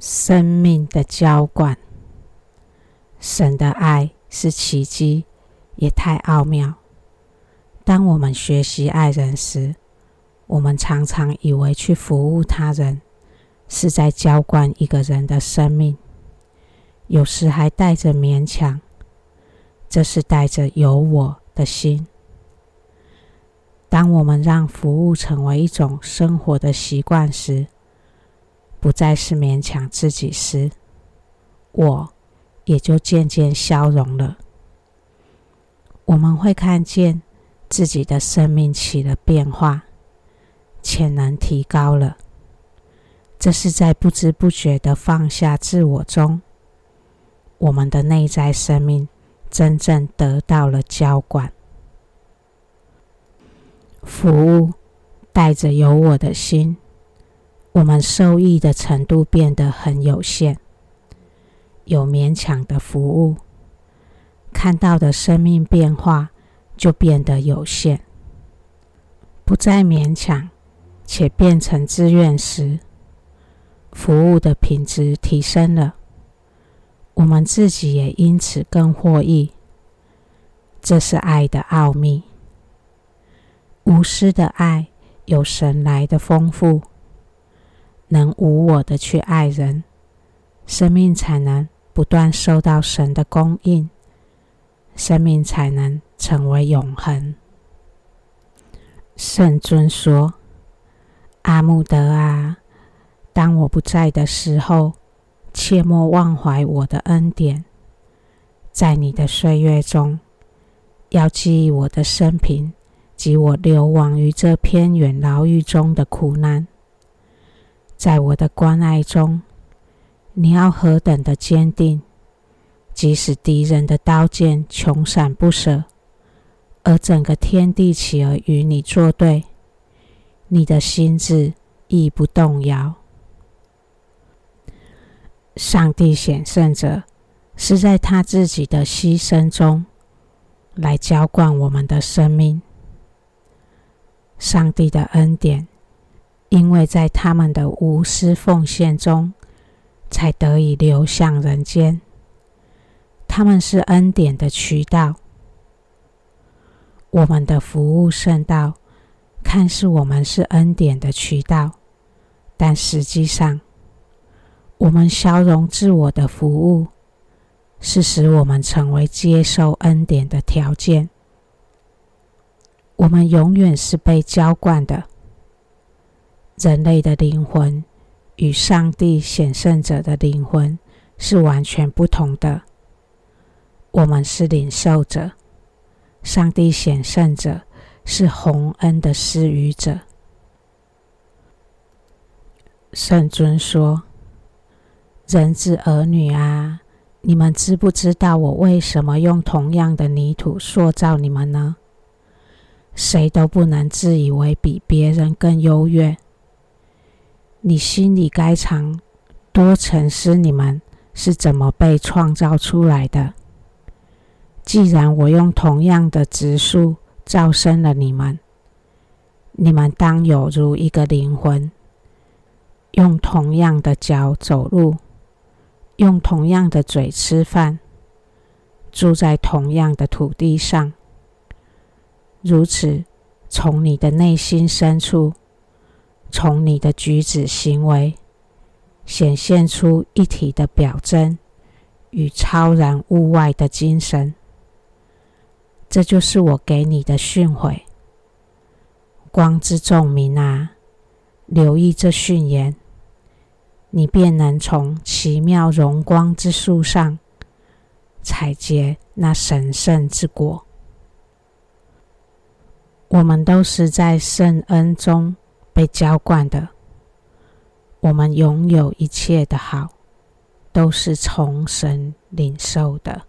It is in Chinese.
生命的浇灌，神的爱是奇迹，也太奥妙。当我们学习爱人时，我们常常以为去服务他人是在浇灌一个人的生命，有时还带着勉强，这是带着有我的心。当我们让服务成为一种生活的习惯时，不再是勉强自己时，我也就渐渐消融了。我们会看见自己的生命起了变化，潜能提高了。这是在不知不觉的放下自我中，我们的内在生命真正得到了浇灌。服务带着有我的心。我们受益的程度变得很有限，有勉强的服务，看到的生命变化就变得有限。不再勉强，且变成自愿时，服务的品质提升了，我们自己也因此更获益。这是爱的奥秘，无私的爱有神来的丰富。能无我的去爱人，生命才能不断受到神的供应，生命才能成为永恒。圣尊说：“阿穆德啊，当我不在的时候，切莫忘怀我的恩典。在你的岁月中，要记忆我的生平及我流亡于这偏远牢狱中的苦难。”在我的关爱中，你要何等的坚定！即使敌人的刀剑穷闪不舍，而整个天地起而与你作对，你的心志亦不动摇。上帝显圣者是在他自己的牺牲中来浇灌我们的生命。上帝的恩典。因为在他们的无私奉献中，才得以流向人间。他们是恩典的渠道。我们的服务圣道，看似我们是恩典的渠道，但实际上，我们消融自我的服务，是使我们成为接受恩典的条件。我们永远是被浇灌的。人类的灵魂与上帝显圣者的灵魂是完全不同的。我们是领受者，上帝显圣者是宏恩的施予者。圣尊说：“人之儿女啊，你们知不知道我为什么用同样的泥土塑造你们呢？谁都不能自以为比别人更优越。”你心里该藏多沉思：你们是怎么被创造出来的？既然我用同样的植树造生了你们，你们当有如一个灵魂，用同样的脚走路，用同样的嘴吃饭，住在同样的土地上。如此，从你的内心深处。从你的举止行为显现出一体的表征与超然物外的精神，这就是我给你的训诲。光之众民啊，留意这训言，你便能从奇妙荣光之树上采擷那神圣之果。我们都是在圣恩中。被浇灌的，我们拥有一切的好，都是从神领受的。